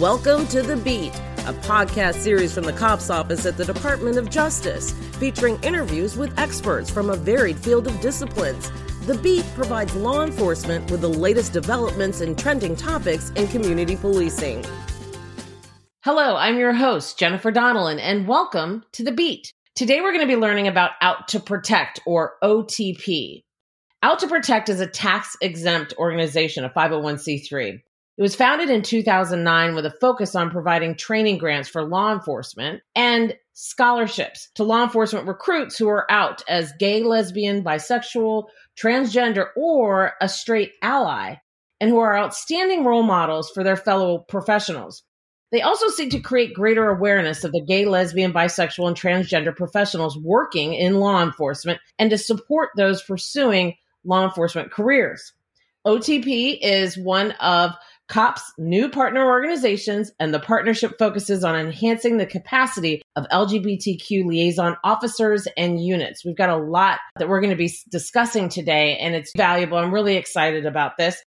Welcome to The Beat, a podcast series from the COPS Office at the Department of Justice, featuring interviews with experts from a varied field of disciplines. The Beat provides law enforcement with the latest developments and trending topics in community policing. Hello, I'm your host, Jennifer Donelan, and welcome to The Beat. Today we're going to be learning about Out to Protect, or OTP. Out to Protect is a tax exempt organization, a 501c3. It was founded in 2009 with a focus on providing training grants for law enforcement and scholarships to law enforcement recruits who are out as gay, lesbian, bisexual, transgender, or a straight ally, and who are outstanding role models for their fellow professionals. They also seek to create greater awareness of the gay, lesbian, bisexual, and transgender professionals working in law enforcement and to support those pursuing law enforcement careers. OTP is one of COPS new partner organizations, and the partnership focuses on enhancing the capacity of LGBTQ liaison officers and units. We've got a lot that we're going to be discussing today, and it's valuable. I'm really excited about this.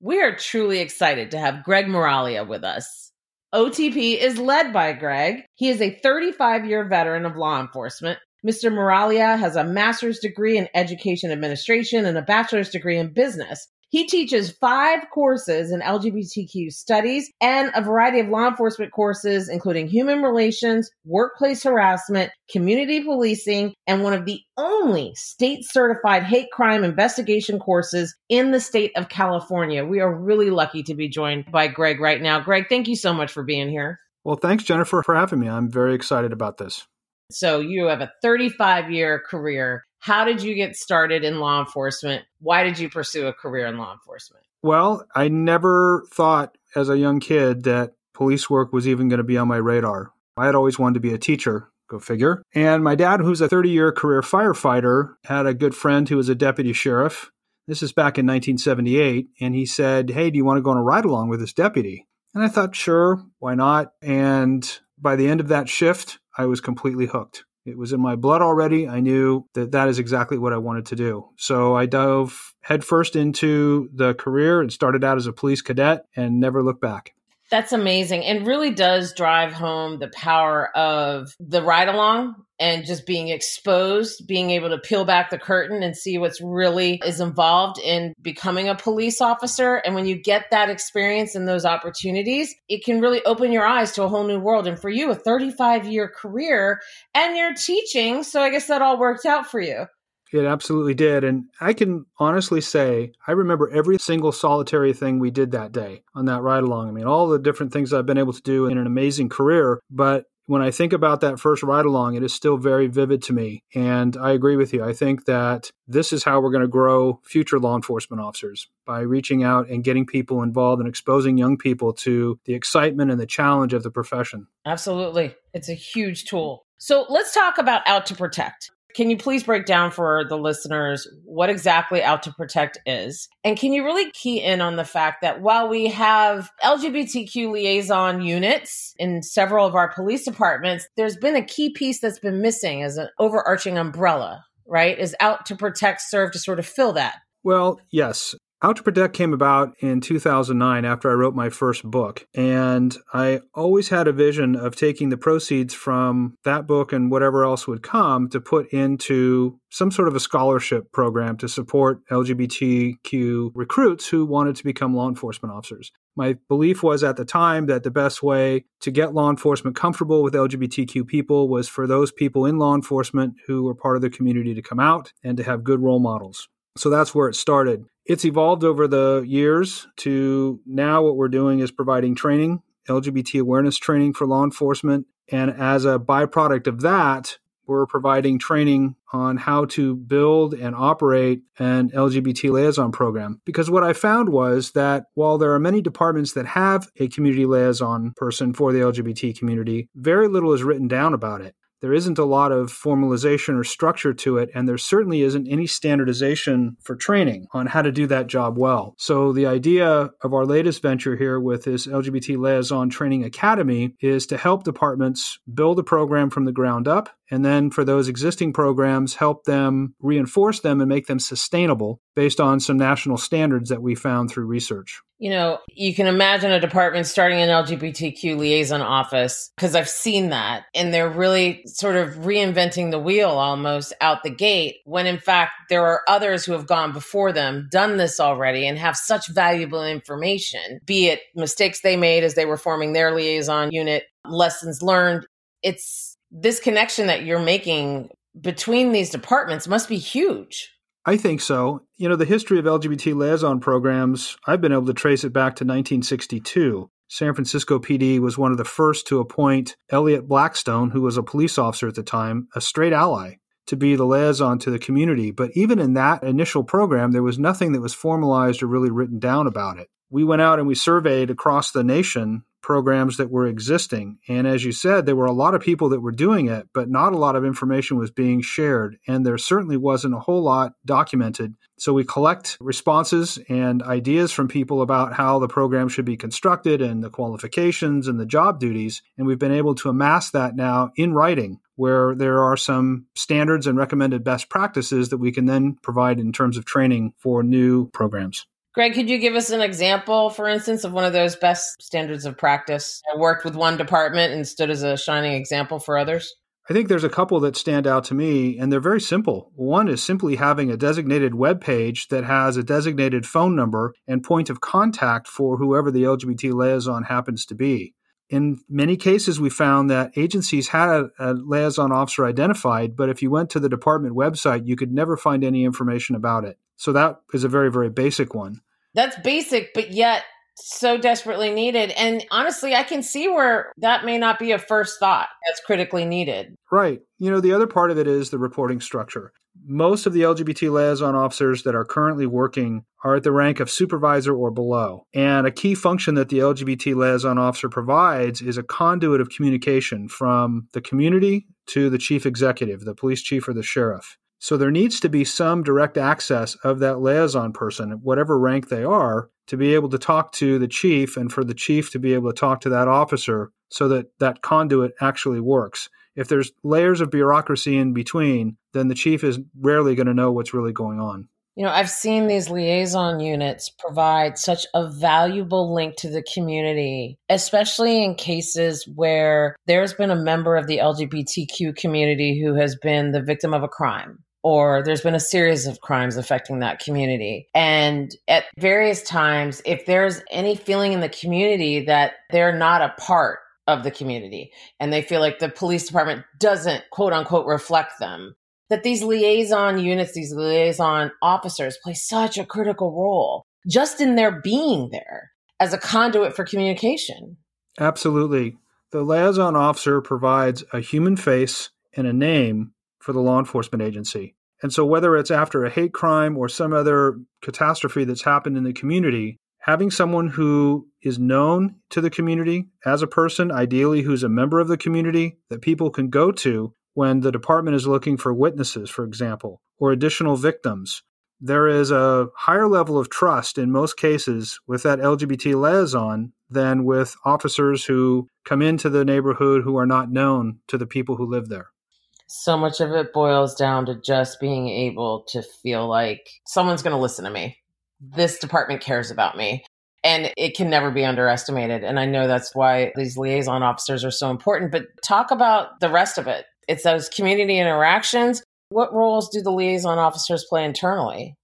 We are truly excited to have Greg Miraglia with us. OTP is led by Greg. He is a 35 year veteran of law enforcement Mr. Miraglia has a master's degree in education administration and a bachelor's degree in business. He teaches five courses in LGBTQ studies and a variety of law enforcement courses, including human relations, workplace harassment, community policing, and one of the only state certified hate crime investigation courses in the state of California. We are really lucky to be joined by Greg right now. Greg, thank you so much for being here. Well, thanks, Jennifer, for having me. I'm very excited about this. So you have a 35 year career. How did you get started in law enforcement? Why did you pursue a career in law enforcement? Well, I never thought as a young kid that police work was even going to be on my radar. I had always wanted to be a teacher, go figure. And my dad, who's a 30 year career firefighter, had a good friend who was a deputy sheriff. This is back in 1978. And he said, Hey, do you want to go on a ride along with this deputy? And I thought, sure, why not? And by the end of that shift, I was completely hooked. It was in my blood already. I knew that that is exactly what I wanted to do. So I dove headfirst into the career and started out as a police cadet and never looked back. That's amazing and really does drive home the power of the ride along and just being exposed, being able to peel back the curtain and see what's really is involved in becoming a police officer. And when you get that experience and those opportunities, it can really open your eyes to a whole new world. And for you, a 35 year career and you're teaching. So I guess that all worked out for you. It absolutely did. And I can honestly say, I remember every single solitary thing we did that day on that ride along. I mean, all the different things I've been able to do in an amazing career. But when I think about that first ride along, it is still very vivid to me. And I agree with you. I think that this is how we're going to grow future law enforcement officers by reaching out and getting people involved and exposing young people to the excitement and the challenge of the profession. Absolutely. It's a huge tool. So let's talk about Out to Protect. Can you please break down for the listeners what exactly Out to Protect is? And can you really key in on the fact that while we have LGBTQ liaison units in several of our police departments, there's been a key piece that's been missing as an overarching umbrella, right? Is Out to Protect serve to sort of fill that? Well, yes. Out to Protect came about in 2009 after I wrote my first book. And I always had a vision of taking the proceeds from that book and whatever else would come to put into some sort of a scholarship program to support LGBTQ recruits who wanted to become law enforcement officers. My belief was at the time that the best way to get law enforcement comfortable with LGBTQ people was for those people in law enforcement who were part of the community to come out and to have good role models. So that's where it started. It's evolved over the years to now what we're doing is providing training, LGBT awareness training for law enforcement. And as a byproduct of that, we're providing training on how to build and operate an LGBT liaison program. Because what I found was that while there are many departments that have a community liaison person for the LGBT community, very little is written down about it there isn't a lot of formalization or structure to it, and there certainly isn't any standardization for training on how to do that job well. So, the idea of our latest venture here with this LGBT Liaison Training Academy is to help departments build a program from the ground up And then for those existing programs, help them reinforce them and make them sustainable based on some national standards that we found through research. You know, you can imagine a department starting an LGBTQ liaison office because I've seen that. And they're really sort of reinventing the wheel almost out the gate when in fact there are others who have gone before them, done this already, and have such valuable information, be it mistakes they made as they were forming their liaison unit, lessons learned. It's this connection that you're making between these departments must be huge. I think so. You know, the history of LGBT liaison programs, I've been able to trace it back to 1962. San Francisco PD was one of the first to appoint Elliott Blackstone, who was a police officer at the time, a straight ally, to be the liaison to the community. But even in that initial program, there was nothing that was formalized or really written down about it. We went out and we surveyed across the nation programs that were existing. And as you said, there were a lot of people that were doing it, but not a lot of information was being shared. And there certainly wasn't a whole lot documented. So we collect responses and ideas from people about how the program should be constructed and the qualifications and the job duties. And we've been able to amass that now in writing where there are some standards and recommended best practices that we can then provide in terms of training for new programs. Greg, could you give us an example, for instance, of one of those best standards of practice? Worked with one department and stood as a shining example for others. I think there's a couple that stand out to me, and they're very simple. One is simply having a designated web page that has a designated phone number and point of contact for whoever the LGBT liaison happens to be. In many cases, we found that agencies had a liaison officer identified, but if you went to the department website, you could never find any information about it. So that is a very, very basic one. That's basic, but yet so desperately needed. And honestly, I can see where that may not be a first thought that's critically needed. Right. You know, the other part of it is the reporting structure. Most of the LGBT liaison officers that are currently working are at the rank of supervisor or below. And a key function that the LGBT liaison officer provides is a conduit of communication from the community to the chief executive, the police chief or the sheriff. So there needs to be some direct access of that liaison person, whatever rank they are, to be able to talk to the chief and for the chief to be able to talk to that officer so that that conduit actually works. If there's layers of bureaucracy in between, then the chief is rarely going to know what's really going on. You know, I've seen these liaison units provide such a valuable link to the community, especially in cases where there's been a member of the LGBTQ community who has been the victim of a crime or there's been a series of crimes affecting that community. And at various times, if there's any feeling in the community that they're not a part of the community and they feel like the police department doesn't quote unquote reflect them, that these liaison units, these liaison officers play such a critical role just in their being there as a conduit for communication. Absolutely. The liaison officer provides a human face and a name for the law enforcement agency. And so, whether it's after a hate crime or some other catastrophe that's happened in the community, having someone who is known to the community as a person, ideally who's a member of the community that people can go to when the department is looking for witnesses, for example, or additional victims. There is a higher level of trust in most cases with that LGBT liaison than with officers who come into the neighborhood who are not known to the people who live there so much of it boils down to just being able to feel like someone's going to listen to me. This department cares about me. And it can never be underestimated. And I know that's why these liaison officers are so important. But talk about the rest of it. It's those community interactions. What roles do the liaison officers play internally?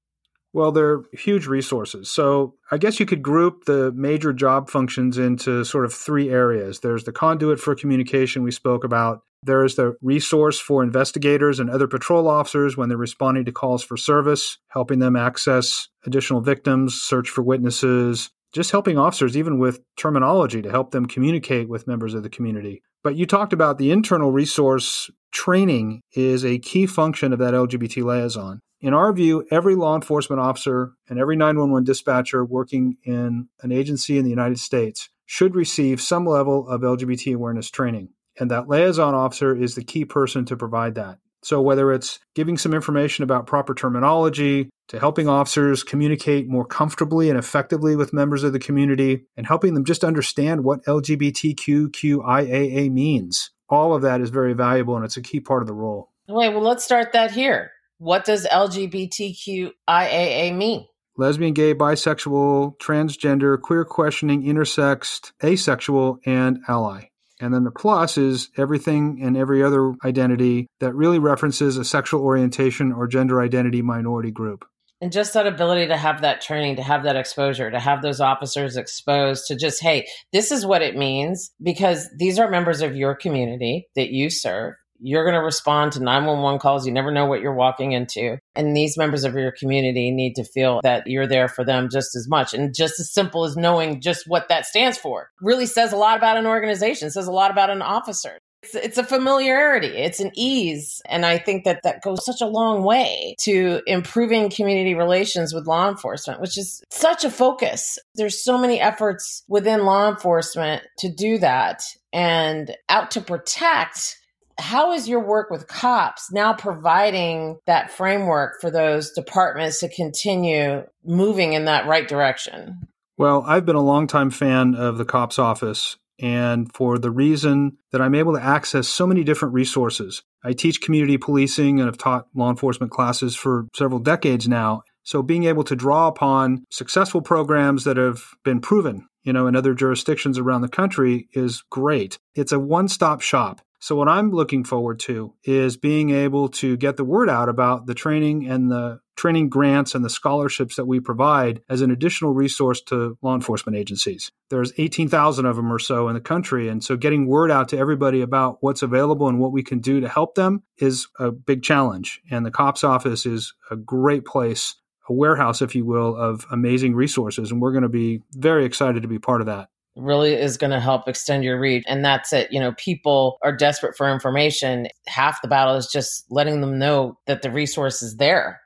Well, they're huge resources. So I guess you could group the major job functions into sort of three areas. There's the conduit for communication we spoke about. There is the resource for investigators and other patrol officers when they're responding to calls for service, helping them access additional victims, search for witnesses, just helping officers even with terminology to help them communicate with members of the community. But you talked about the internal resource training is a key function of that LGBT liaison. In our view, every law enforcement officer and every 911 dispatcher working in an agency in the United States should receive some level of LGBT awareness training. And that liaison officer is the key person to provide that. So, whether it's giving some information about proper terminology, to helping officers communicate more comfortably and effectively with members of the community, and helping them just understand what LGBTQIAA means. all of that is very valuable and it's a key part of the role. Wait, well, let's start that here. What does LGBTQIAA mean? Lesbian, gay, bisexual, transgender, queer questioning, intersexed, asexual, and ally. And then the plus is everything and every other identity that really references a sexual orientation or gender identity minority group. And just that ability to have that training, to have that exposure, to have those officers exposed to just, hey, this is what it means because these are members of your community that you serve you're going to respond to 911 calls. You never know what you're walking into. And these members of your community need to feel that you're there for them just as much. And just as simple as knowing just what that stands for really says a lot about an organization, says a lot about an officer. It's, it's a familiarity, it's an ease. And I think that that goes such a long way to improving community relations with law enforcement, which is such a focus. There's so many efforts within law enforcement to do that. And out to protect how is your work with cops now providing that framework for those departments to continue moving in that right direction? Well, I've been a longtime fan of the cops office, and for the reason that I'm able to access so many different resources. I teach community policing and have taught law enforcement classes for several decades now. So being able to draw upon successful programs that have been proven, you know, in other jurisdictions around the country is great. It's a one-stop shop. So, what I'm looking forward to is being able to get the word out about the training and the training grants and the scholarships that we provide as an additional resource to law enforcement agencies. There's 18,000 of them or so in the country. And so getting word out to everybody about what's available and what we can do to help them is a big challenge. And the COPS office is a great place, a warehouse, if you will, of amazing resources. And we're going to be very excited to be part of that really is going to help extend your reach. And that's it. You know, people are desperate for information. Half the battle is just letting them know that the resource is there.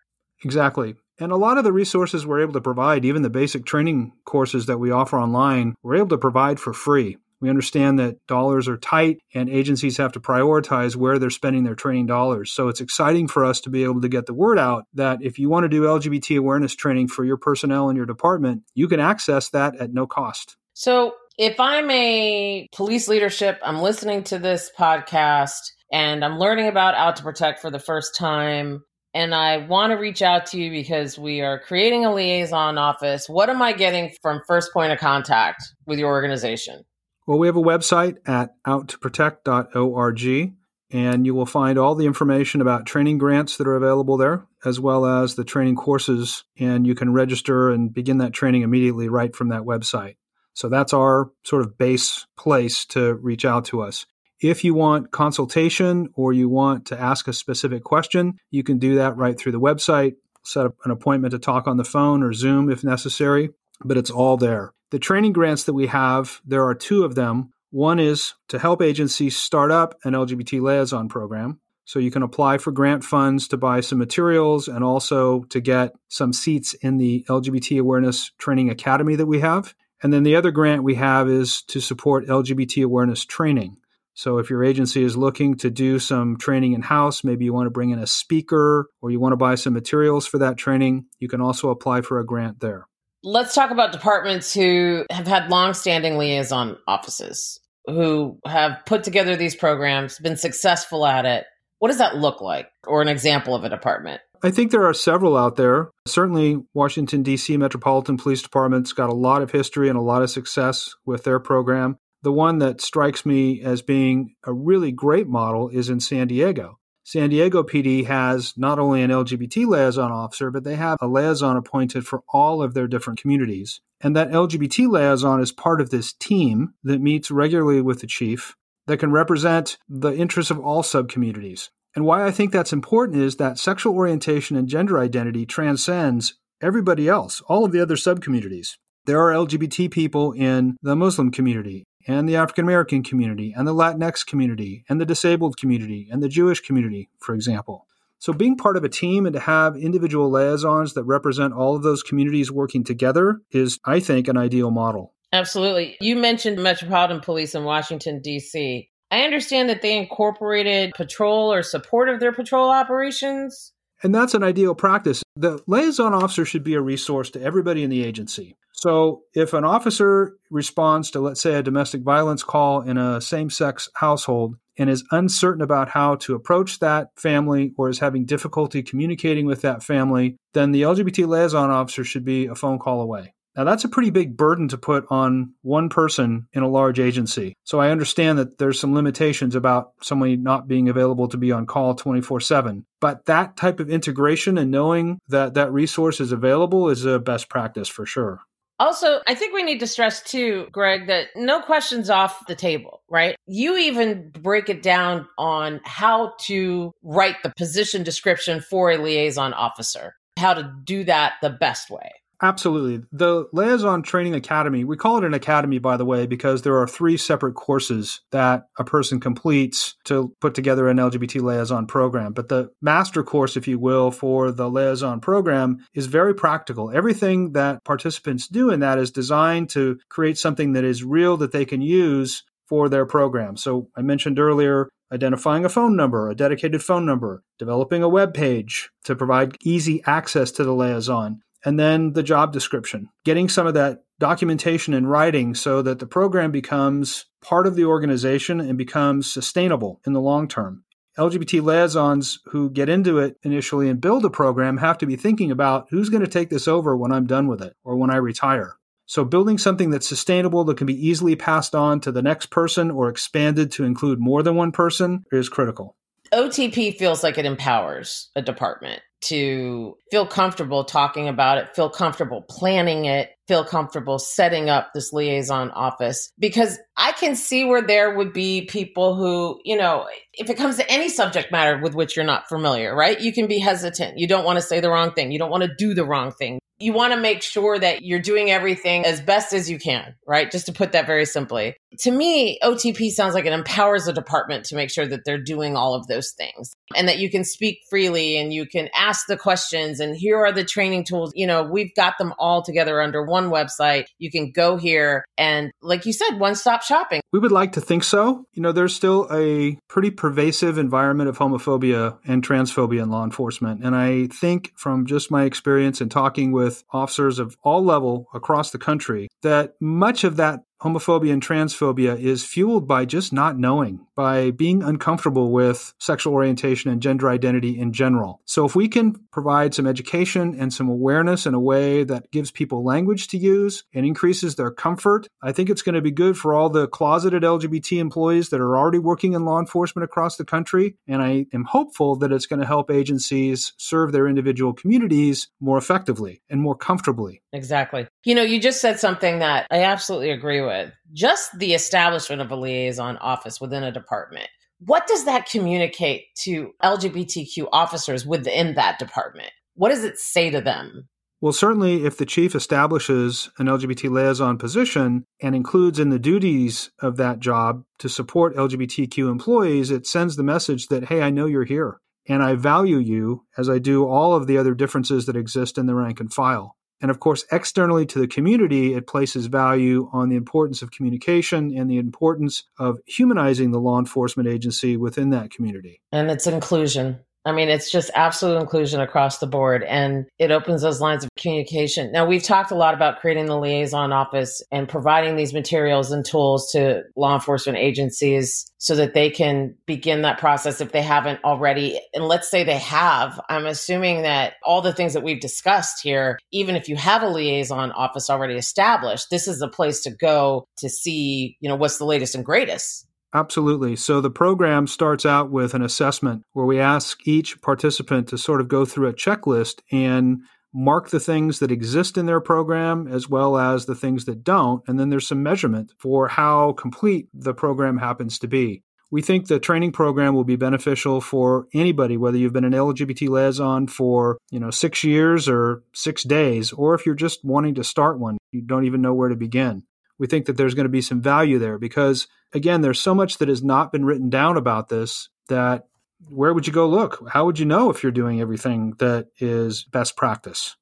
Exactly. And a lot of the resources we're able to provide, even the basic training courses that we offer online, we're able to provide for free. We understand that dollars are tight and agencies have to prioritize where they're spending their training dollars. So it's exciting for us to be able to get the word out that if you want to do LGBT awareness training for your personnel in your department, you can access that at no cost. So if I'm a police leadership, I'm listening to this podcast and I'm learning about Out to Protect for the first time, and I want to reach out to you because we are creating a liaison office. What am I getting from first point of contact with your organization? Well, we have a website at outtoprotect.org, and you will find all the information about training grants that are available there, as well as the training courses. And you can register and begin that training immediately right from that website. So that's our sort of base place to reach out to us. If you want consultation or you want to ask a specific question, you can do that right through the website. Set up an appointment to talk on the phone or Zoom if necessary, but it's all there. The training grants that we have, there are two of them. One is to help agencies start up an LGBT liaison program. So you can apply for grant funds to buy some materials and also to get some seats in the LGBT Awareness Training Academy that we have. And then the other grant we have is to support LGBT awareness training. So if your agency is looking to do some training in house, maybe you want to bring in a speaker or you want to buy some materials for that training, you can also apply for a grant there. Let's talk about departments who have had long-standing liaison offices who have put together these programs, been successful at it. What does that look like or an example of a department? I think there are several out there. Certainly, Washington, D.C. Metropolitan Police Department's got a lot of history and a lot of success with their program. The one that strikes me as being a really great model is in San Diego. San Diego PD has not only an LGBT liaison officer, but they have a liaison appointed for all of their different communities. And that LGBT liaison is part of this team that meets regularly with the chief that can represent the interests of all subcommunities. And why I think that's important is that sexual orientation and gender identity transcends everybody else, all of the other subcommunities. There are LGBT people in the Muslim community and the African American community and the Latinx community and the disabled community and the Jewish community, for example. So, being part of a team and to have individual liaisons that represent all of those communities working together is, I think, an ideal model. Absolutely. You mentioned Metropolitan Police in Washington, D.C. I understand that they incorporated patrol or support of their patrol operations. And that's an ideal practice. The liaison officer should be a resource to everybody in the agency. So, if an officer responds to, let's say, a domestic violence call in a same sex household and is uncertain about how to approach that family or is having difficulty communicating with that family, then the LGBT liaison officer should be a phone call away. Now, that's a pretty big burden to put on one person in a large agency. So I understand that there's some limitations about somebody not being available to be on call 24 7. But that type of integration and knowing that that resource is available is a best practice for sure. Also, I think we need to stress too, Greg, that no questions off the table, right? You even break it down on how to write the position description for a liaison officer, how to do that the best way. Absolutely. The Liaison Training Academy, we call it an academy, by the way, because there are three separate courses that a person completes to put together an LGBT liaison program. But the master course, if you will, for the liaison program is very practical. Everything that participants do in that is designed to create something that is real that they can use for their program. So I mentioned earlier identifying a phone number, a dedicated phone number, developing a web page to provide easy access to the liaison, and then the job description, getting some of that documentation in writing so that the program becomes part of the organization and becomes sustainable in the long term. LGBT liaisons who get into it initially and build a program have to be thinking about who's going to take this over when I'm done with it or when I retire. So, building something that's sustainable that can be easily passed on to the next person or expanded to include more than one person is critical. OTP feels like it empowers a department to feel comfortable talking about it, feel comfortable planning it, feel comfortable setting up this liaison office because I can see where there would be people who, you know, if it comes to any subject matter with which you're not familiar, right? You can be hesitant. You don't want to say the wrong thing. You don't want to do the wrong thing you want to make sure that you're doing everything as best as you can, right? Just to put that very simply. To me, OTP sounds like it empowers the department to make sure that they're doing all of those things and that you can speak freely and you can ask the questions and here are the training tools. You know, we've got them all together under one website. You can go here and like you said, one stop shopping. We would like to think so. You know, there's still a pretty pervasive environment of homophobia and transphobia in law enforcement. And I think from just my experience in talking with officers of all level across the country that much of that homophobia and transphobia is fueled by just not knowing, by being uncomfortable with sexual orientation and gender identity in general. So, if we can provide some education and some awareness in a way that gives people language to use and increases their comfort, I think it's going to be good for all the closeted LGBT employees that are already working in law enforcement across the country. And I am hopeful that it's going to help agencies serve their individual communities more effectively and more comfortably. Exactly. You know, you just said something that I absolutely agree with. Just the establishment of a liaison office within a department. What does that communicate to LGBTQ officers within that department? What does it say to them? Well, certainly, if the chief establishes an LGBT liaison position and includes in the duties of that job to support LGBTQ employees, it sends the message that, hey, I know you're here and I value you as I do all of the other differences that exist in the rank and file. And of course, externally to the community, it places value on the importance of communication and the importance of humanizing the law enforcement agency within that community. And its inclusion. I mean, it's just absolute inclusion across the board and it opens those lines of communication. Now, we've talked a lot about creating the liaison office and providing these materials and tools to law enforcement agencies so that they can begin that process if they haven't already. And let's say they have, I'm assuming that all the things that we've discussed here, even if you have a liaison office already established, this is a place to go to see, you know, what's the latest and greatest Absolutely. So the program starts out with an assessment where we ask each participant to sort of go through a checklist and mark the things that exist in their program as well as the things that don't. And then there's some measurement for how complete the program happens to be. We think the training program will be beneficial for anybody, whether you've been an LGBT liaison for, you know, six years or six days, or if you're just wanting to start one, you don't even know where to begin we think that there's going to be some value there because, again, there's so much that has not been written down about this that where would you go look? How would you know if you're doing everything that is best practice?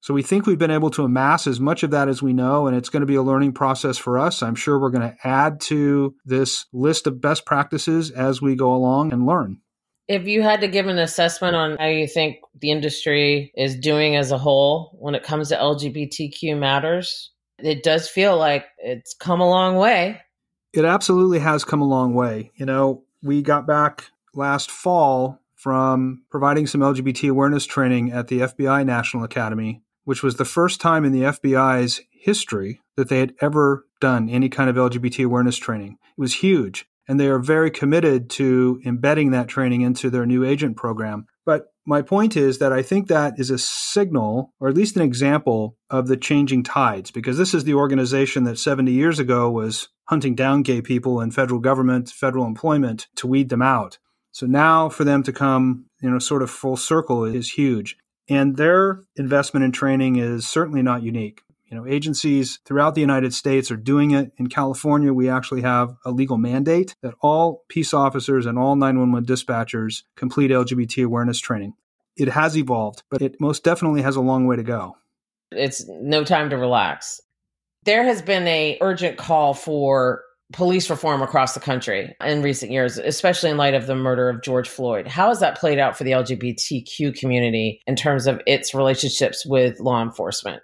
So we think we've been able to amass as much of that as we know, and it's going to be a learning process for us. I'm sure we're going to add to this list of best practices as we go along and learn. If you had to give an assessment on how you think the industry is doing as a whole when it comes to LGBTQ matters, It does feel like it's come a long way. It absolutely has come a long way. You know, we got back last fall from providing some LGBT awareness training at the FBI National Academy, which was the first time in the FBI's history that they had ever done any kind of LGBT awareness training. It was huge. And they are very committed to embedding that training into their new agent program. But my point is that I think that is a signal, or at least an example, of the changing tides, because this is the organization that 70 years ago was hunting down gay people in federal government, federal employment to weed them out. So now for them to come, you know, sort of full circle is huge. And their investment in training is certainly not unique. You know, agencies throughout the United States are doing it. In California, we actually have a legal mandate that all peace officers and all 911 dispatchers complete LGBT awareness training. It has evolved, but it most definitely has a long way to go. It's no time to relax. There has been a urgent call for police reform across the country in recent years, especially in light of the murder of George Floyd. How has that played out for the LGBTQ community in terms of its relationships with law enforcement?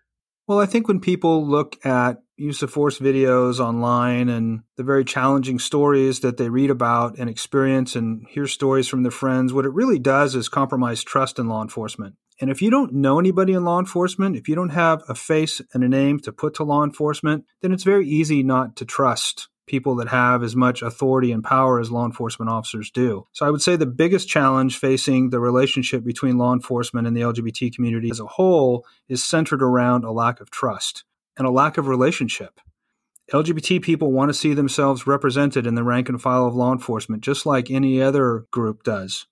Well, I think when people look at use of force videos online and the very challenging stories that they read about and experience and hear stories from their friends, what it really does is compromise trust in law enforcement. And if you don't know anybody in law enforcement, if you don't have a face and a name to put to law enforcement, then it's very easy not to trust people that have as much authority and power as law enforcement officers do. So I would say the biggest challenge facing the relationship between law enforcement and the LGBT community as a whole is centered around a lack of trust and a lack of relationship. LGBT people want to see themselves represented in the rank and file of law enforcement, just like any other group does.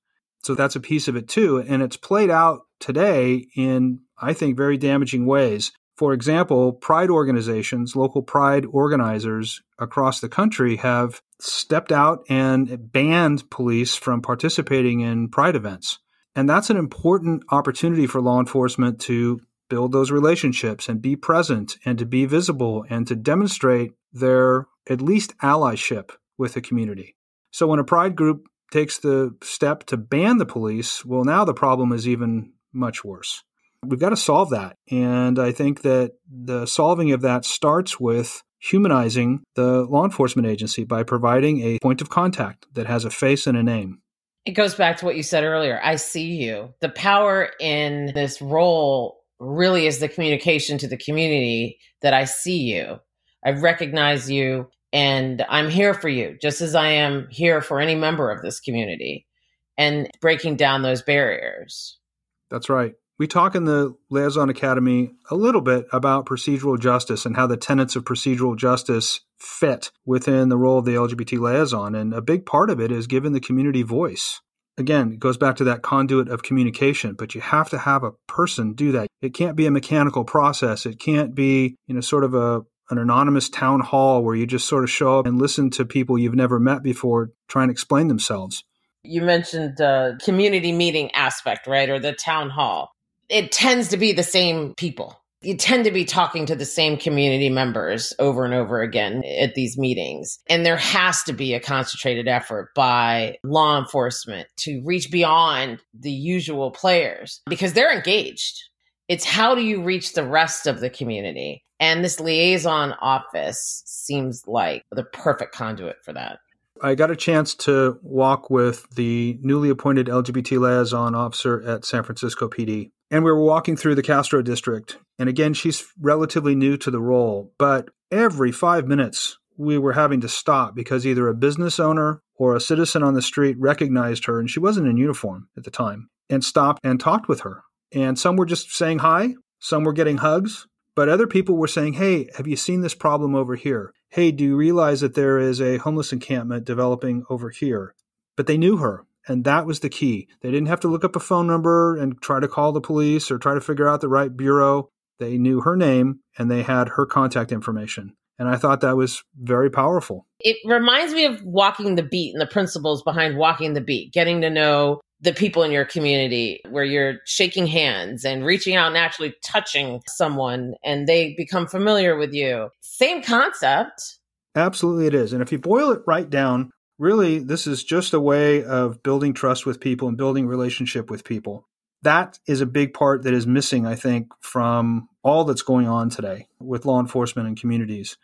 So that's a piece of it too. And it's played out today in, I think, very damaging ways. For example, pride organizations, local pride organizers across the country have stepped out and banned police from participating in pride events. And that's an important opportunity for law enforcement to build those relationships and be present and to be visible and to demonstrate their at least allyship with the community. So when a pride group takes the step to ban the police, well, now the problem is even much worse. We've got to solve that. And I think that the solving of that starts with humanizing the law enforcement agency by providing a point of contact that has a face and a name. It goes back to what you said earlier. I see you. The power in this role really is the communication to the community that I see you. I recognize you and I'm here for you, just as I am here for any member of this community and breaking down those barriers. That's right. We talk in the Liaison Academy a little bit about procedural justice and how the tenets of procedural justice fit within the role of the LGBT liaison. And a big part of it is giving the community voice. Again, it goes back to that conduit of communication, but you have to have a person do that. It can't be a mechanical process. It can't be, you know, sort of a an anonymous town hall where you just sort of show up and listen to people you've never met before try and explain themselves. You mentioned the community meeting aspect, right? Or the town hall it tends to be the same people. You tend to be talking to the same community members over and over again at these meetings. And there has to be a concentrated effort by law enforcement to reach beyond the usual players because they're engaged. It's how do you reach the rest of the community? And this liaison office seems like the perfect conduit for that. I got a chance to walk with the newly appointed LGBT liaison officer at San Francisco PD. And we were walking through the Castro district. And again, she's relatively new to the role, but every five minutes we were having to stop because either a business owner or a citizen on the street recognized her, and she wasn't in uniform at the time, and stopped and talked with her. And some were just saying hi, some were getting hugs, but other people were saying, Hey, have you seen this problem over here? Hey, do you realize that there is a homeless encampment developing over here? But they knew her. And that was the key. They didn't have to look up a phone number and try to call the police or try to figure out the right bureau. They knew her name and they had her contact information. And I thought that was very powerful. It reminds me of walking the beat and the principles behind walking the beat, getting to know the people in your community where you're shaking hands and reaching out and actually touching someone and they become familiar with you. Same concept. Absolutely, it is. And if you boil it right down, really, this is just a way of building trust with people and building relationship with people. that is a big part that is missing, I think, from all that's going on today with law enforcement and communities.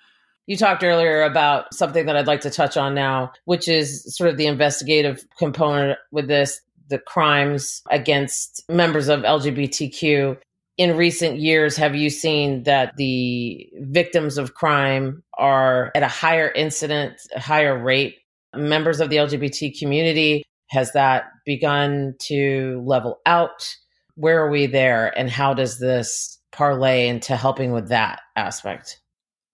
You talked earlier about something that I'd like to touch on now, which is sort of the investigative component with this the crimes against members of LGBTQ. In recent years, have you seen that the victims of crime are at a higher incident, a higher rate? Members of the LGBT community, has that begun to level out? Where are we there? And how does this parlay into helping with that aspect?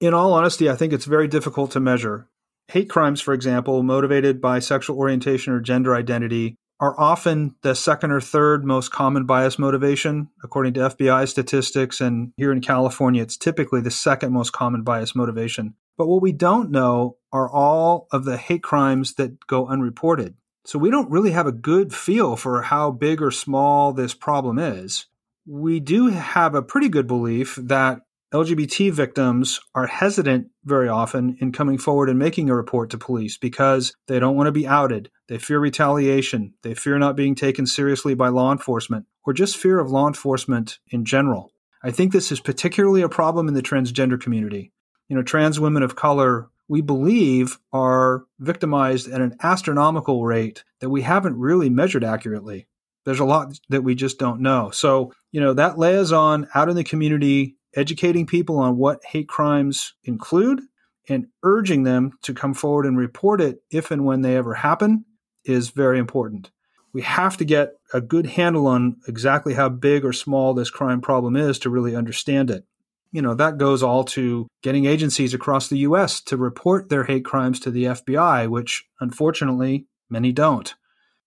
In all honesty, I think it's very difficult to measure. Hate crimes, for example, motivated by sexual orientation or gender identity, are often the second or third most common bias motivation, according to FBI statistics. And here in California, it's typically the second most common bias motivation. But what we don't know are all of the hate crimes that go unreported. So we don't really have a good feel for how big or small this problem is. We do have a pretty good belief that LGBT victims are hesitant very often in coming forward and making a report to police because they don't want to be outed. They fear retaliation. They fear not being taken seriously by law enforcement or just fear of law enforcement in general. I think this is particularly a problem in the transgender community. You know, trans women of color, we believe, are victimized at an astronomical rate that we haven't really measured accurately. There's a lot that we just don't know. So, you know, that liaison out in the community educating people on what hate crimes include and urging them to come forward and report it if and when they ever happen is very important. We have to get a good handle on exactly how big or small this crime problem is to really understand it. You know, that goes all to getting agencies across the US to report their hate crimes to the FBI, which unfortunately many don't.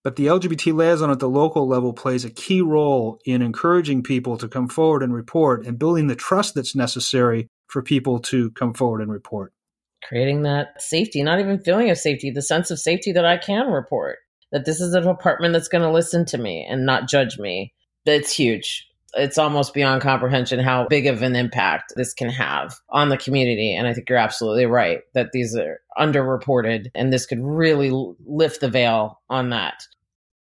But the LGBT liaison at the local level plays a key role in encouraging people to come forward and report and building the trust that's necessary for people to come forward and report. Creating that safety, not even feeling of safety, the sense of safety that I can report, that this is a department that's going to listen to me and not judge me. That's huge. It's almost beyond comprehension how big of an impact this can have on the community. And I think you're absolutely right that these are underreported and this could really lift the veil on that.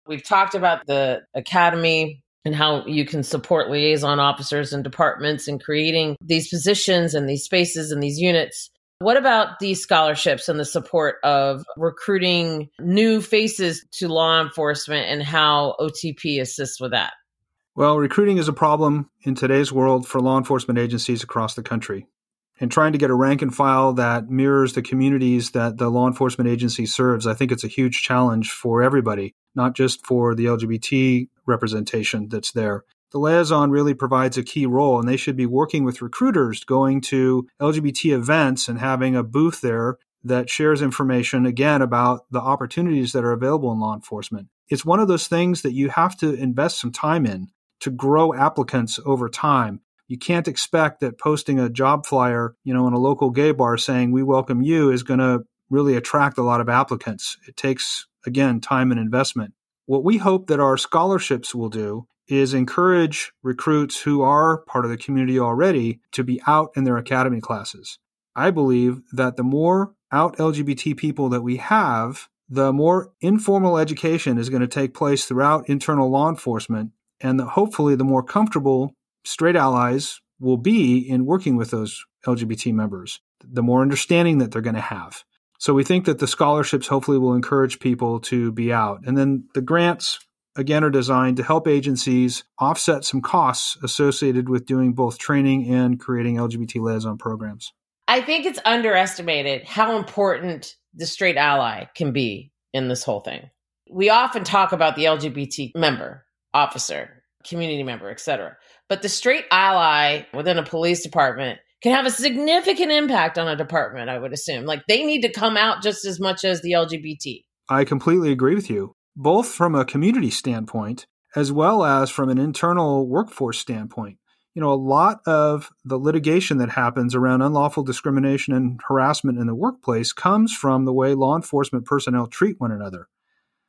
We've talked about the academy and how you can support liaison officers and departments in creating these positions and these spaces and these units. What about these scholarships and the support of recruiting new faces to law enforcement and how OTP assists with that? Well, recruiting is a problem in today's world for law enforcement agencies across the country and trying to get a rank and file that mirrors the communities that the law enforcement agency serves, I think it's a huge challenge for everybody, not just for the LGBT representation that's there. The liaison really provides a key role, and they should be working with recruiters, going to LGBT events and having a booth there that shares information again about the opportunities that are available in law enforcement. It's one of those things that you have to invest some time in to grow applicants over time you can't expect that posting a job flyer, you know, in a local gay bar saying we welcome you is going to really attract a lot of applicants. It takes again time and investment. What we hope that our scholarships will do is encourage recruits who are part of the community already to be out in their academy classes. I believe that the more out LGBT people that we have, the more informal education is going to take place throughout internal law enforcement, and the, hopefully the more comfortable straight allies will be in working with those LGBT members, the more understanding that they're going to have. So we think that the scholarships hopefully will encourage people to be out. And then the grants, again, are designed to help agencies offset some costs associated with doing both training and creating LGBT liaison programs. I think it's underestimated how important the straight ally can be in this whole thing. We often talk about the LGBT member, officer, community member, etc. But the straight ally within a police department can have a significant impact on a department, I would assume. Like they need to come out just as much as the LGBT. I completely agree with you, both from a community standpoint as well as from an internal workforce standpoint. You know, a lot of the litigation that happens around unlawful discrimination and harassment in the workplace comes from the way law enforcement personnel treat one another.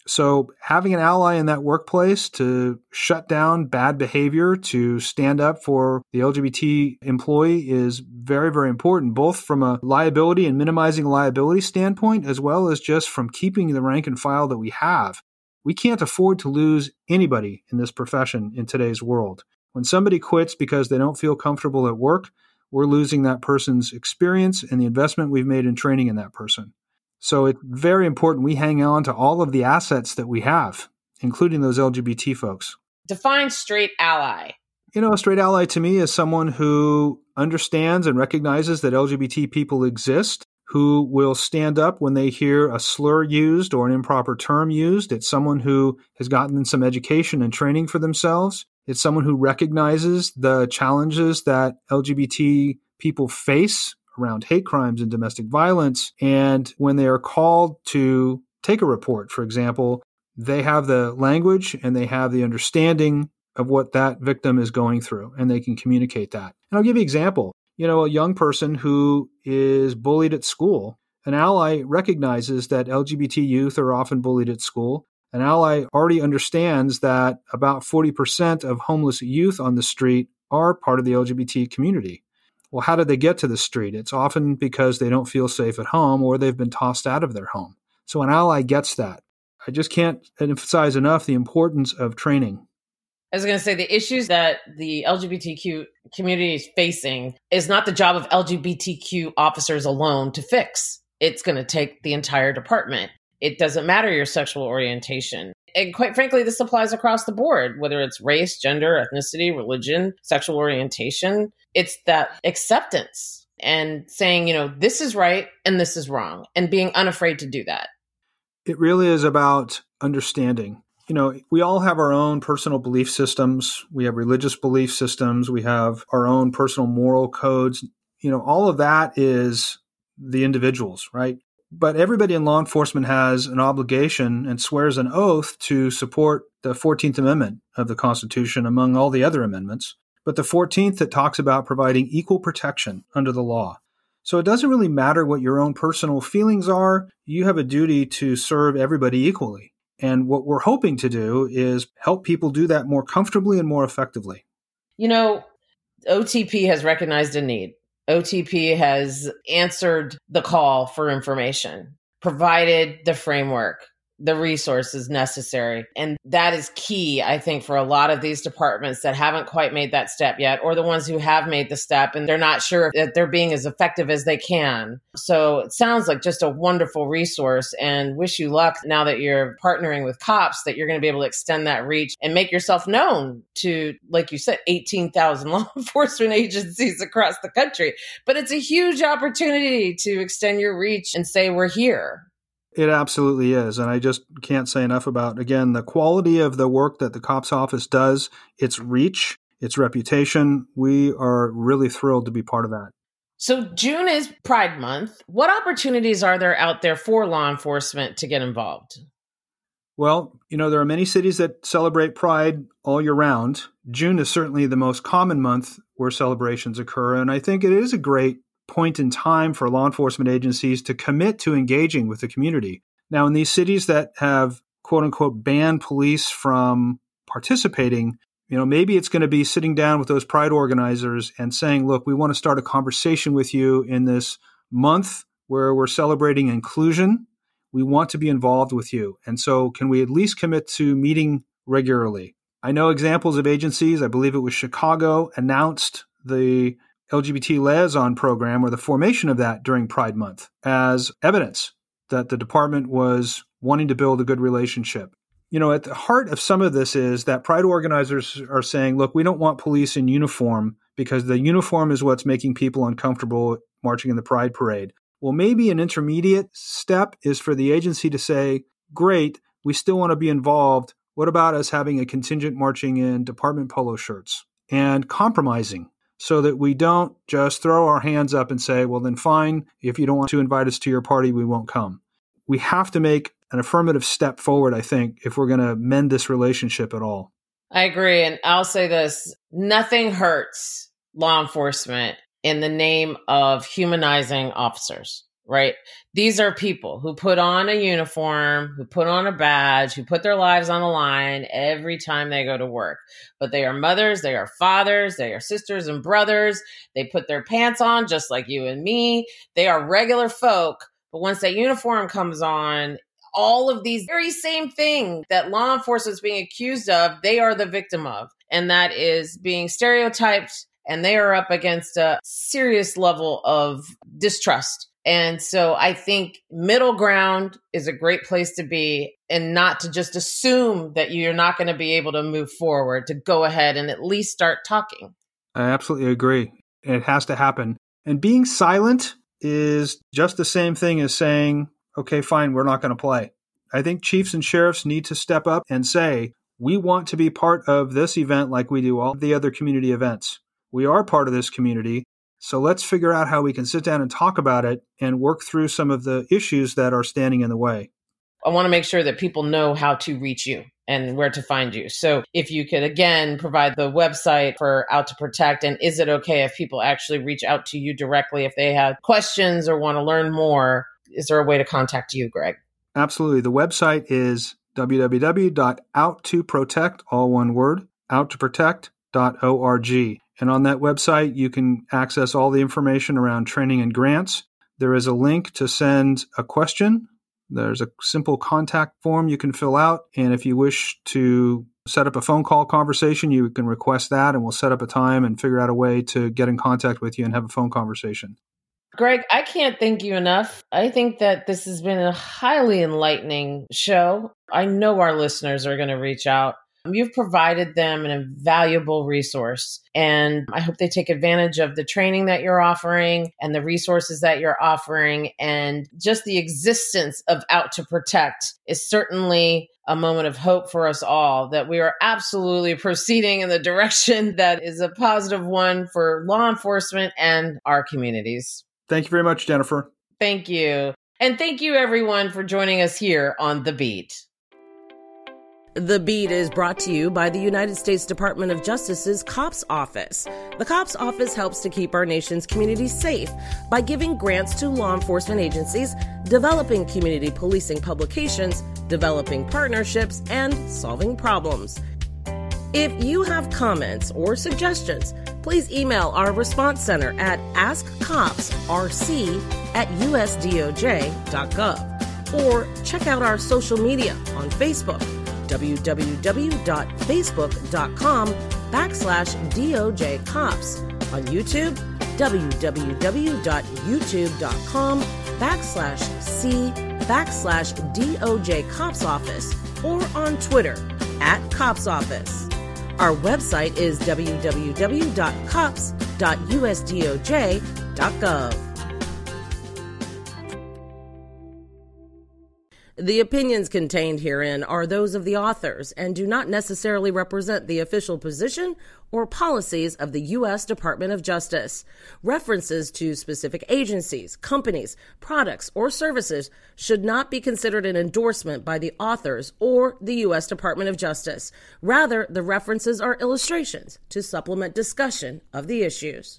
So, having an ally in that workplace to shut down bad behavior, to stand up for the LGBT employee is very, very important, both from a liability and minimizing liability standpoint, as well as just from keeping the rank and file that we have. We can't afford to lose anybody in this profession in today's world. When somebody quits because they don't feel comfortable at work, we're losing that person's experience and the investment we've made in training in that person. So it's very important we hang on to all of the assets that we have, including those LGBT folks. Define straight ally. You know, a straight ally to me is someone who understands and recognizes that LGBT people exist, who will stand up when they hear a slur used or an improper term used. It's someone who has gotten some education and training for themselves. It's someone who recognizes the challenges that LGBT people face around hate crimes and domestic violence. And when they are called to take a report, for example, they have the language and they have the understanding of what that victim is going through and they can communicate that. And I'll give you an example. You know, a young person who is bullied at school, an ally recognizes that LGBT youth are often bullied at school. An ally already understands that about 40% of homeless youth on the street are part of the LGBT community. Well, how did they get to the street? It's often because they don't feel safe at home or they've been tossed out of their home. So an ally gets that. I just can't emphasize enough the importance of training. I was going to say the issues that the LGBTQ community is facing is not the job of LGBTQ officers alone to fix. It's going to take the entire department. It doesn't matter your sexual orientation. And quite frankly, this applies across the board, whether it's race, gender, ethnicity, religion, sexual orientation. It's that acceptance and saying, you know, this is right and this is wrong, and being unafraid to do that. It really is about understanding you know, we all have our own personal belief systems. We have religious belief systems. We have our own personal moral codes. You know, all of that is the individuals, right? But everybody in law enforcement has an obligation and swears an oath to support the 14th Amendment of the Constitution among all the other amendments. But the 14th that talks about providing equal protection under the law. So it doesn't really matter what your own personal feelings are. You have a duty to serve everybody equally. And what we're hoping to do is help people do that more comfortably and more effectively. You know, OTP has recognized a need. OTP has answered the call for information, provided the framework, the resources necessary. And that is key, I think, for a lot of these departments that haven't quite made that step yet, or the ones who have made the step and they're not sure that they're being as effective as they can. So it sounds like just a wonderful resource and wish you luck now that you're partnering with cops that you're going to be able to extend that reach and make yourself known to, like you said, 18,000 law enforcement agencies across the country. But it's a huge opportunity to extend your reach and say, we're here. It absolutely is. And I just can't say enough about, again, the quality of the work that the COPS office does, its reach, its reputation. We are really thrilled to be part of that. So, June is Pride Month. What opportunities are there out there for law enforcement to get involved? Well, you know, there are many cities that celebrate Pride all year round. June is certainly the most common month where celebrations occur. And I think it is a great point in time for law enforcement agencies to commit to engaging with the community. Now, in these cities that have quote unquote banned police from participating, you know, maybe it's going to be sitting down with those pride organizers and saying, look, we want to start a conversation with you in this month where we're celebrating inclusion. We want to be involved with you. And so, can we at least commit to meeting regularly? I know examples of agencies, I believe it was Chicago, announced the LGBT liaison program or the formation of that during Pride Month as evidence that the department was wanting to build a good relationship. You know, at the heart of some of this is that Pride organizers are saying, look, we don't want police in uniform because the uniform is what's making people uncomfortable marching in the Pride parade. Well, maybe an intermediate step is for the agency to say, great, we still want to be involved. What about us having a contingent marching in department polo shirts and compromising so that we don't just throw our hands up and say, well, then fine, if you don't want to invite us to your party, we won't come. We have to make an affirmative step forward, I think, if we're going to mend this relationship at all. I agree. And I'll say this nothing hurts law enforcement in the name of humanizing officers right? These are people who put on a uniform, who put on a badge, who put their lives on the line every time they go to work. But they are mothers, they are fathers, they are sisters and brothers. They put their pants on just like you and me. They are regular folk. But once that uniform comes on, all of these very same thing that law enforcement is being accused of, they are the victim of. And that is being stereotyped and they are up against a serious level of distrust. And so I think middle ground is a great place to be and not to just assume that you're not going to be able to move forward, to go ahead and at least start talking. I absolutely agree. It has to happen. And being silent is just the same thing as saying, okay, fine, we're not going to play. I think chiefs and sheriffs need to step up and say, we want to be part of this event like we do all the other community events. We are part of this community. So let's figure out how we can sit down and talk about it and work through some of the issues that are standing in the way. I want to make sure that people know how to reach you and where to find you. So if you could again provide the website for Out to Protect and is it okay if people actually reach out to you directly if they have questions or want to learn more? Is there a way to contact you, Greg? Absolutely. The website is www.outtoprotect, all one word, outtoprotect.org. And on that website, you can access all the information around training and grants. There is a link to send a question there's a simple contact form you can fill out. And if you wish to set up a phone call conversation, you can request that and we'll set up a time and figure out a way to get in contact with you and have a phone conversation. Greg, I can't thank you enough. I think that this has been a highly enlightening show. I know our listeners are going to reach out You've provided them an invaluable resource, and I hope they take advantage of the training that you're offering and the resources that you're offering. And just the existence of Out to Protect is certainly a moment of hope for us all that we are absolutely proceeding in the direction that is a positive one for law enforcement and our communities. Thank you very much, Jennifer. Thank you. And thank you, everyone, for joining us here on The Beat. The Beat is brought to you by the United States Department of Justice's COPS Office. The COPS Office helps to keep our nation's communities safe by giving grants to law enforcement agencies, developing community policing publications, developing partnerships, and solving problems. If you have comments or suggestions, please email our response center at askcopsrc at usdoj.gov or check out our social media on Facebook www.facebook.com backslash DOJ Cops. On YouTube, www.youtube.com backslash C backslash DOJ Cops Office or on Twitter at Cops Office. Our website is www.cops.usdoj.gov. The opinions contained herein are those of the authors and do not necessarily represent the official position or policies of the U.S. Department of Justice. References to specific agencies, companies, products, or services should not be considered an endorsement by the authors or the U.S. Department of Justice. Rather, the references are illustrations to supplement discussion of the issues.